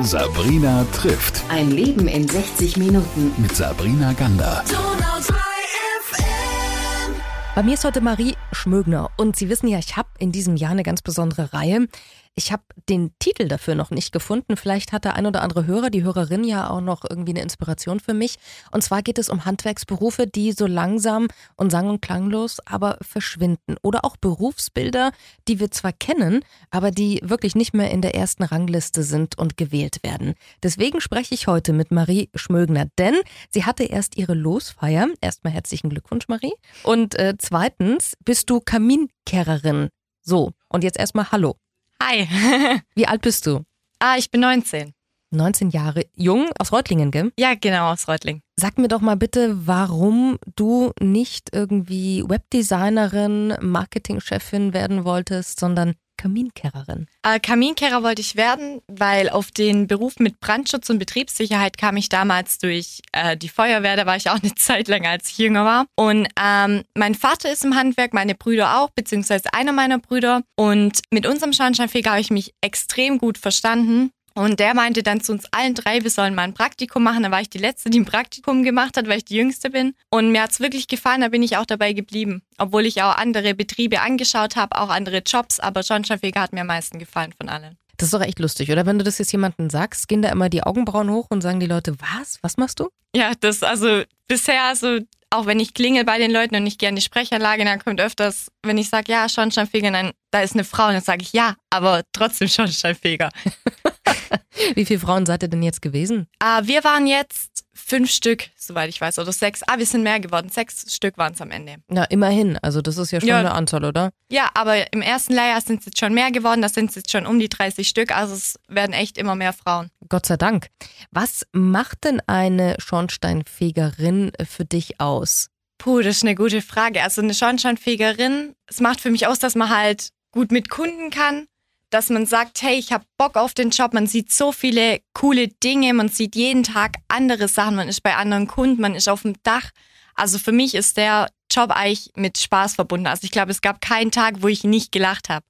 Sabrina trifft Ein Leben in 60 Minuten. mit Sabrina Gander. Bei mir ist heute Marie Schmögner und Sie wissen ja, ich habe in diesem Jahr eine ganz besondere Reihe. Ich habe den Titel dafür noch nicht gefunden. Vielleicht hat der ein oder andere Hörer, die Hörerin ja auch noch irgendwie eine Inspiration für mich. Und zwar geht es um Handwerksberufe, die so langsam und sang- und klanglos aber verschwinden. Oder auch Berufsbilder, die wir zwar kennen, aber die wirklich nicht mehr in der ersten Rangliste sind und gewählt werden. Deswegen spreche ich heute mit Marie Schmögner, denn sie hatte erst ihre Losfeier. Erstmal herzlichen Glückwunsch, Marie. Und äh, zweitens bist du Kaminkehrerin. So, und jetzt erstmal Hallo. Hi. Wie alt bist du? ah, ich bin 19. 19 Jahre jung aus Reutlingen, gell? Ja, genau, aus Reutling. Sag mir doch mal bitte, warum du nicht irgendwie Webdesignerin, Marketingchefin werden wolltest, sondern Kaminkehrerin. Äh, Kaminkehrer wollte ich werden, weil auf den Beruf mit Brandschutz und Betriebssicherheit kam ich damals durch äh, die Feuerwehr. Da war ich auch eine Zeit lang, als ich jünger war. Und ähm, mein Vater ist im Handwerk, meine Brüder auch, beziehungsweise einer meiner Brüder. Und mit unserem Schornsteinfeger habe ich mich extrem gut verstanden. Und der meinte dann zu uns allen drei, wir sollen mal ein Praktikum machen. Da war ich die Letzte, die ein Praktikum gemacht hat, weil ich die Jüngste bin. Und mir hat's wirklich gefallen, da bin ich auch dabei geblieben. Obwohl ich auch andere Betriebe angeschaut habe, auch andere Jobs, aber Schornsteinfeger hat mir am meisten gefallen von allen. Das ist doch echt lustig, oder? Wenn du das jetzt jemandem sagst, gehen da immer die Augenbrauen hoch und sagen die Leute, was? Was machst du? Ja, das also bisher, also auch wenn ich klingel bei den Leuten und ich gehe in die Sprechanlage, dann kommt öfters, wenn ich sage, ja, Schornsteinfeger, dann da ist eine Frau, und dann sage ich ja, aber trotzdem Schornsteinfeger. Wie viele Frauen seid ihr denn jetzt gewesen? Ah, wir waren jetzt fünf Stück, soweit ich weiß, oder sechs. Ah, wir sind mehr geworden. Sechs Stück waren es am Ende. Na, immerhin. Also das ist ja schon Ja. eine Anzahl, oder? Ja, aber im ersten Lehrjahr sind es jetzt schon mehr geworden. Da sind es jetzt schon um die 30 Stück. Also es werden echt immer mehr Frauen. Gott sei Dank. Was macht denn eine Schornsteinfegerin für dich aus? Puh, das ist eine gute Frage. Also eine Schornsteinfegerin, es macht für mich aus, dass man halt gut mit Kunden kann, dass man sagt, hey, ich habe Bock auf den Job. Man sieht so viele coole Dinge, man sieht jeden Tag andere Sachen, man ist bei anderen Kunden, man ist auf dem Dach. Also für mich ist der Job eigentlich mit Spaß verbunden. Also ich glaube, es gab keinen Tag, wo ich nicht gelacht habe.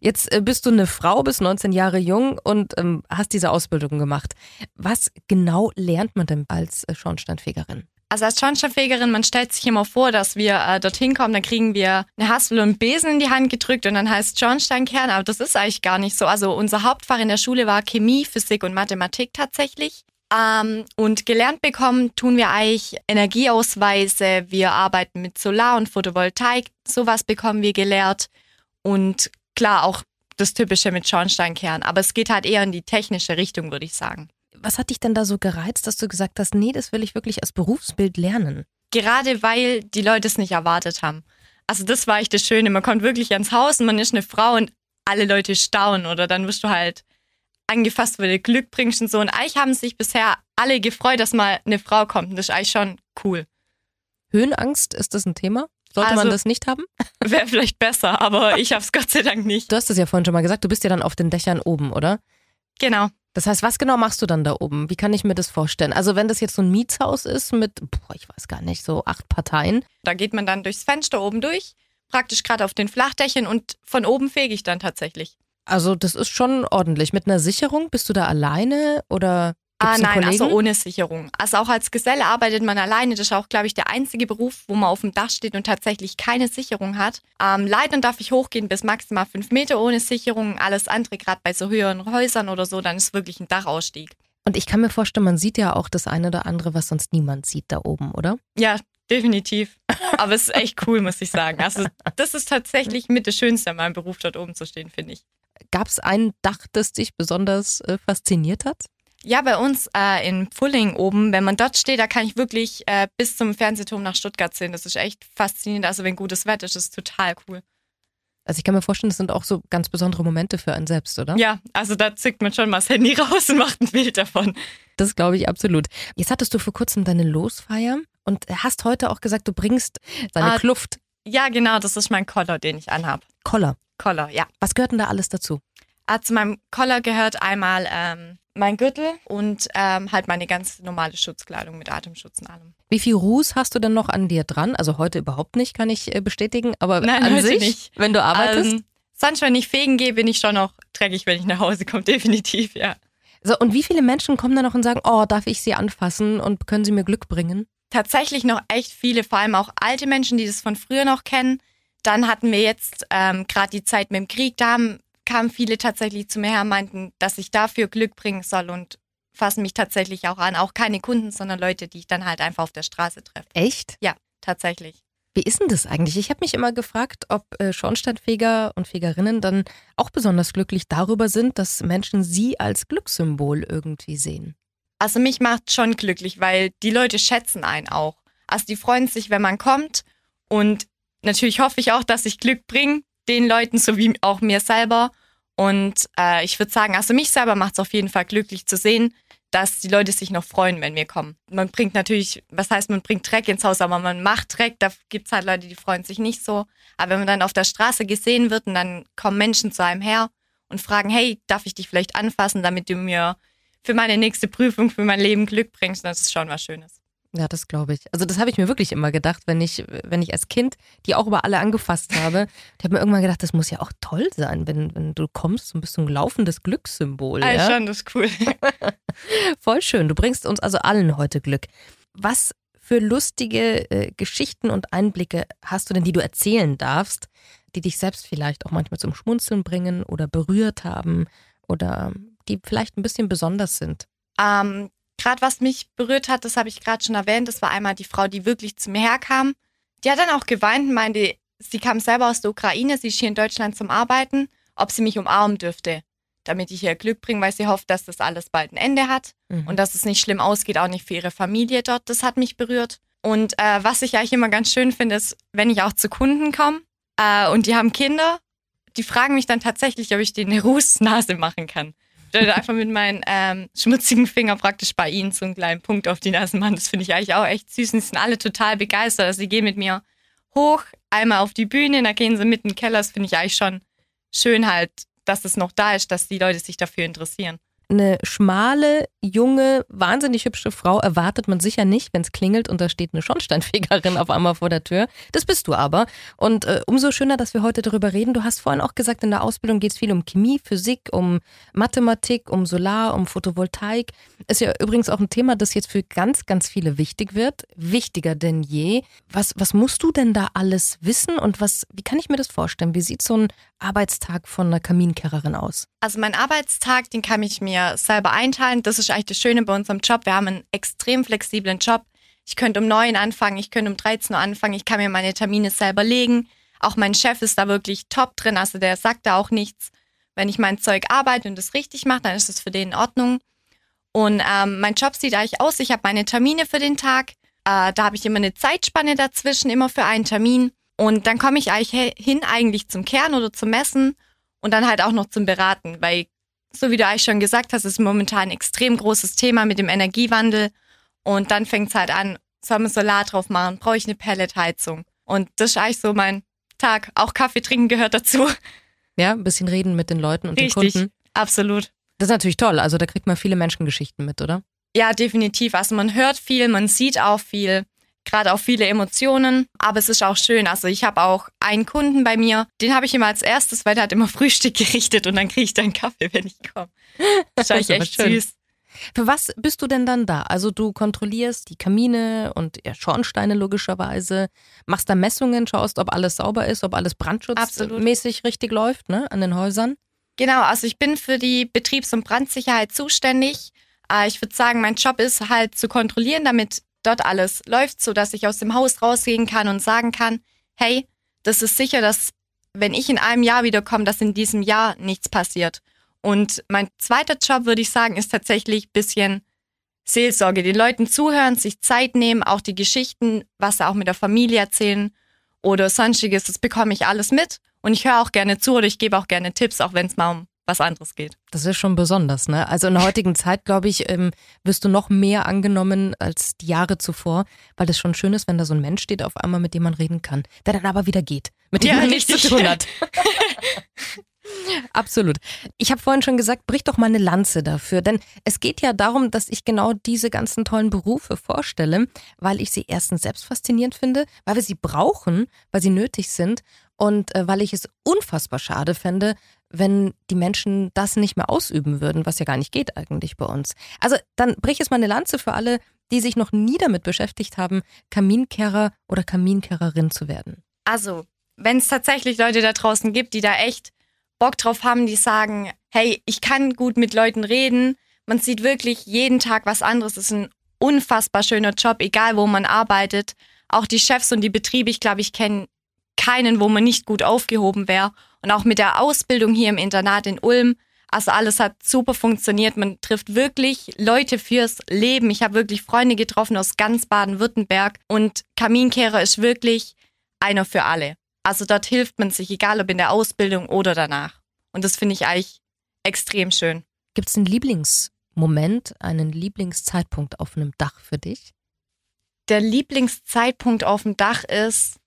Jetzt äh, bist du eine Frau, bist 19 Jahre jung und ähm, hast diese Ausbildung gemacht. Was genau lernt man denn als äh, Schornsteinfegerin? Also als Schornsteinfegerin, man stellt sich immer vor, dass wir äh, dorthin kommen, dann kriegen wir eine Haspel und einen Besen in die Hand gedrückt und dann heißt Schornsteinkern, aber das ist eigentlich gar nicht so. Also unser Hauptfach in der Schule war Chemie, Physik und Mathematik tatsächlich. Ähm, und gelernt bekommen tun wir eigentlich Energieausweise, wir arbeiten mit Solar und Photovoltaik, sowas bekommen wir gelehrt und klar auch das Typische mit Schornsteinkern, aber es geht halt eher in die technische Richtung, würde ich sagen. Was hat dich denn da so gereizt, dass du gesagt hast, nee, das will ich wirklich als Berufsbild lernen? Gerade weil die Leute es nicht erwartet haben. Also das war echt das Schöne. Man kommt wirklich ans Haus und man ist eine Frau und alle Leute staunen oder dann wirst du halt angefasst, weil du Glück bringst und so. Und eigentlich haben sich bisher alle gefreut, dass mal eine Frau kommt. Und das ist eigentlich schon cool. Höhenangst, ist das ein Thema? Sollte man Also- das nicht haben? Wäre vielleicht besser, aber ich habe es Gott sei Dank nicht. Du hast es ja vorhin schon mal gesagt, du bist ja dann auf den Dächern oben, oder? Genau. Das heißt, was genau machst du dann da oben? Wie kann ich mir das vorstellen? Also wenn das jetzt so ein Mietshaus ist mit, boah, ich weiß gar nicht, so acht Parteien, Da geht man dann durchs Fenster oben durch, praktisch gerade auf den Flachdächern und von oben fege ich dann tatsächlich. also das ist schon ordentlich. Mit einer Sicherung, bist du da alleine oder gibt's Ah nein, also ohne Sicherung. Also auch als Geselle arbeitet man alleine. Das ist auch, glaube ich, der einzige Beruf, wo man auf dem Dach steht und tatsächlich keine Sicherung hat. Ähm, Leitern darf ich hochgehen bis maximal fünf Meter ohne Sicherung. Alles andere, gerade bei so höheren Häusern oder so, dann ist wirklich ein Dachausstieg. Und ich kann mir vorstellen, man sieht ja auch das eine oder andere, was sonst niemand sieht da oben, oder? Ja, definitiv. Aber es ist echt cool, muss ich sagen. Also das ist tatsächlich mit das Schönste an meinem Beruf, dort oben zu stehen, finde ich. Gab es ein Dach, das dich besonders äh, fasziniert hat? Ja, bei uns äh, in Pfulling oben, wenn man dort steht, da kann ich wirklich äh, bis zum Fernsehturm nach Stuttgart sehen. Das ist echt faszinierend. Also wenn gutes Wetter ist, ist es total cool. Also ich kann mir vorstellen, das sind auch so ganz besondere Momente für einen selbst, oder? Ja, also da zückt man schon mal das Handy raus und macht ein Bild davon. Das glaube ich absolut. Jetzt hattest du vor kurzem deine Losfeier und hast heute auch gesagt, du bringst deine Ah. Kluft, Ja, genau, das ist mein Collar, den ich anhab. Koller. Collar, ja. Was gehört denn da alles dazu? Ah, zu meinem Collar gehört einmal ähm, mein Gürtel und ähm, halt meine ganz normale Schutzkleidung mit Atemschutz und allem. Wie viel Ruß hast du denn noch an dir dran? Also heute überhaupt nicht, kann ich äh, bestätigen, aber Nein, an sich, nicht. wenn du arbeitest? Ähm, sonst, wenn ich fegen gehe, bin ich schon noch dreckig, wenn ich nach Hause komme, definitiv, ja. So, und wie viele Menschen kommen dann noch und sagen, oh, darf ich Sie anfassen und können Sie mir Glück bringen? Tatsächlich noch echt viele, vor allem auch alte Menschen, die das von früher noch kennen. Dann hatten wir jetzt ähm, gerade die Zeit mit dem Krieg, da haben, kamen viele tatsächlich zu mir her und meinten, dass ich dafür Glück bringen soll und fassen mich tatsächlich auch an. Auch keine Kunden, sondern Leute, die ich dann halt einfach auf der Straße treffe. Echt? Ja, tatsächlich. Wie ist denn das eigentlich? Ich habe mich immer gefragt, ob äh, Schornsteinfeger und Fegerinnen dann auch besonders glücklich darüber sind, dass Menschen sie als Glückssymbol irgendwie sehen. Also mich macht schon glücklich, weil die Leute schätzen einen auch. Also die freuen sich, wenn man kommt und natürlich hoffe ich auch, dass ich Glück bringe, den Leuten sowie auch mir selber. Und äh, ich würde sagen, also mich selber macht es auf jeden Fall glücklich zu sehen, dass die Leute sich noch freuen, wenn wir kommen. Man bringt natürlich, was heißt, man bringt Dreck ins Haus, aber man macht Dreck, da gibt es halt Leute, die freuen sich nicht so. Aber wenn man dann auf der Straße gesehen wird und dann kommen Menschen zu einem her und fragen, hey, darf ich dich vielleicht anfassen, damit du mir für meine nächste Prüfung, für mein Leben Glück bringst, das ist schon was Schönes. Ja, das glaube ich. Also das habe ich mir wirklich immer gedacht, wenn ich, wenn ich als Kind die auch über alle angefasst habe. Ich habe mir irgendwann gedacht, das muss ja auch toll sein, wenn, wenn du kommst und bist so ein laufendes Glückssymbol. Ah, ja? schon, das ist cool. Voll schön. Du bringst uns also allen heute Glück. Was für lustige äh, Geschichten und Einblicke hast du denn, die du erzählen darfst, die dich selbst vielleicht auch manchmal zum Schmunzeln bringen oder berührt haben oder die vielleicht ein bisschen besonders sind? Ähm, gerade was mich berührt hat, das habe ich gerade schon erwähnt, das war einmal die Frau, die wirklich zu mir herkam. Die hat dann auch geweint und meinte, sie kam selber aus der Ukraine, sie ist hier in Deutschland zum Arbeiten, ob sie mich umarmen dürfte, damit ich ihr Glück bringe, weil sie hofft, dass das alles bald ein Ende hat Mhm. und dass es nicht schlimm ausgeht, auch nicht für ihre Familie dort. Das hat mich berührt. Und äh, was ich eigentlich immer ganz schön finde, ist, wenn ich auch zu Kunden komme äh, und die haben Kinder, die fragen mich dann tatsächlich, ob ich denen eine Rußnase machen kann. Würde einfach mit meinen ähm, schmutzigen Finger praktisch bei ihnen so einen kleinen Punkt auf die Nase machen. Das finde ich eigentlich auch echt süß. Und die sind alle total begeistert. Also sie gehen mit mir hoch, einmal auf die Bühne, dann gehen sie mit in den Keller. Das finde ich eigentlich schon schön halt, dass es noch da ist, dass die Leute sich dafür interessieren. Eine schmale, junge, wahnsinnig hübsche Frau erwartet man sicher nicht, wenn es klingelt und da steht eine Schornsteinfegerin auf einmal vor der Tür. Das bist du aber. Und äh, umso schöner, dass wir heute darüber reden. Du hast vorhin auch gesagt, in der Ausbildung geht es viel um Chemie, Physik, um Mathematik, um Solar, um Photovoltaik. Ist ja übrigens auch ein Thema, das jetzt für ganz, ganz viele wichtig wird. Wichtiger denn je. Was, was musst du denn da alles wissen und was, wie kann ich mir das vorstellen? Wie sieht so ein Arbeitstag von einer Kaminkehrerin aus? Also mein Arbeitstag, den kann ich mir selber einteilen. Das ist eigentlich das Schöne bei unserem Job. Wir haben einen extrem flexiblen Job. Ich könnte um 9 anfangen, ich könnte um 13 Uhr anfangen, ich kann mir meine Termine selber legen. Auch mein Chef ist da wirklich top drin, also der sagt da auch nichts. Wenn ich mein Zeug arbeite und das richtig mache, dann ist das für den in Ordnung. Und ähm, mein Job sieht eigentlich aus, ich habe meine Termine für den Tag. Äh, da habe ich immer eine Zeitspanne dazwischen, immer für einen Termin. Und dann komme ich eigentlich hin eigentlich zum Kern oder zum Messen und dann halt auch noch zum Beraten, weil so wie du eigentlich schon gesagt hast, ist momentan ein extrem großes Thema mit dem Energiewandel. Und dann fängt es halt an, soll man Solar drauf machen, brauche ich eine Pelletheizung. Und das ist eigentlich so mein Tag. Auch Kaffee trinken gehört dazu. Ja, ein bisschen reden mit den Leuten und den Richtig, Kunden. absolut. Das ist natürlich toll. Also da kriegt man viele Menschengeschichten mit, oder? Ja, definitiv. Also man hört viel, man sieht auch viel, gerade auch viele Emotionen, aber es ist auch schön. Also ich habe auch einen Kunden bei mir, den habe ich immer als erstes, weil der hat immer Frühstück gerichtet und dann kriege ich dann Kaffee, wenn ich komme. Das ist eigentlich aber echt schön. süß. Für was bist du denn dann da? Also du kontrollierst die Kamine und Schornsteine logischerweise, machst da Messungen, schaust, ob alles sauber ist, ob alles brandschutzmäßig richtig läuft, ne, an den Häusern. Genau, also ich bin für die Betriebs- und Brandsicherheit zuständig. Äh, Ich würde sagen, mein Job ist halt zu kontrollieren, damit dort alles läuft, so dass ich aus dem Haus rausgehen kann und sagen kann, hey, das ist sicher, dass wenn ich in einem Jahr wiederkomme, dass in diesem Jahr nichts passiert. Und mein zweiter Job, würde ich sagen, ist tatsächlich ein bisschen Seelsorge, den Leuten zuhören, sich Zeit nehmen, auch die Geschichten, was sie auch mit der Familie erzählen oder sonstiges, das bekomme ich alles mit. Und ich höre auch gerne zu oder ich gebe auch gerne Tipps, auch wenn es mal um was anderes geht. Das ist schon besonders, ne? Also in der heutigen Zeit, glaube ich, ähm, wirst du noch mehr angenommen als die Jahre zuvor, weil das schon schön ist, wenn da so ein Mensch steht, auf einmal mit dem man reden kann, der dann aber wieder geht, mit dem Ja, man nichts zu tun hat. Absolut. Ich habe vorhin schon gesagt, brich doch mal eine Lanze dafür, denn es geht ja darum, dass ich genau diese ganzen tollen Berufe vorstelle, weil ich sie erstens selbst faszinierend finde, weil wir sie brauchen, weil sie nötig sind und äh, weil ich es unfassbar schade fände, wenn die Menschen das nicht mehr ausüben würden, was ja gar nicht geht eigentlich bei uns. Also dann brich es mal eine Lanze für alle, die sich noch nie damit beschäftigt haben, Kaminkehrer oder Kaminkehrerin zu werden. Also, wenn es tatsächlich Leute da draußen gibt, die da echt Bock drauf haben, die sagen, hey, ich kann gut mit Leuten reden, man sieht wirklich jeden Tag was anderes, es ist ein unfassbar schöner Job, egal wo man arbeitet. Auch die Chefs und die Betriebe, ich glaube, ich kenne keinen, wo man nicht gut aufgehoben wäre. Und auch mit der Ausbildung hier im Internat in Ulm, also alles hat super funktioniert. Man trifft wirklich Leute fürs Leben. Ich habe wirklich Freunde getroffen aus ganz Baden-Württemberg und Kaminkehrer ist wirklich einer für alle. Also dort hilft man sich, egal ob in der Ausbildung oder danach. Und das finde ich eigentlich extrem schön. Gibt es einen Lieblingsmoment, einen Lieblingszeitpunkt auf einem Dach für dich? Der Lieblingszeitpunkt auf dem Dach ist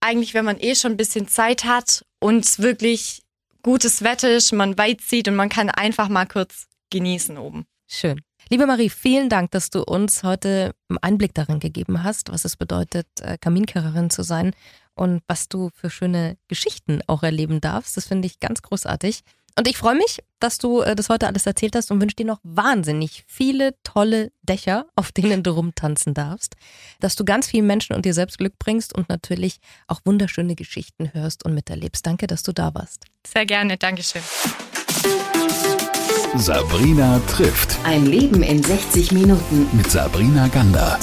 eigentlich, wenn man eh schon ein bisschen Zeit hat und wirklich gutes Wetter ist, man weit sieht und man kann einfach mal kurz genießen oben. Schön. Liebe Marie, vielen Dank, dass du uns heute einen Einblick darin gegeben hast, was es bedeutet, äh, Kaminkehrerin zu sein und was du für schöne Geschichten auch erleben darfst. Das finde ich ganz großartig. Und ich freue mich, dass du äh, das heute alles erzählt hast und wünsche dir noch wahnsinnig viele tolle Dächer, auf denen du rumtanzen darfst. Dass du ganz vielen Menschen und dir selbst Glück bringst und natürlich auch wunderschöne Geschichten hörst und miterlebst. Danke, dass du da warst. Sehr gerne, Dankeschön. Sabrina trifft Ein Leben in 60 Minuten. mit Sabrina Gander.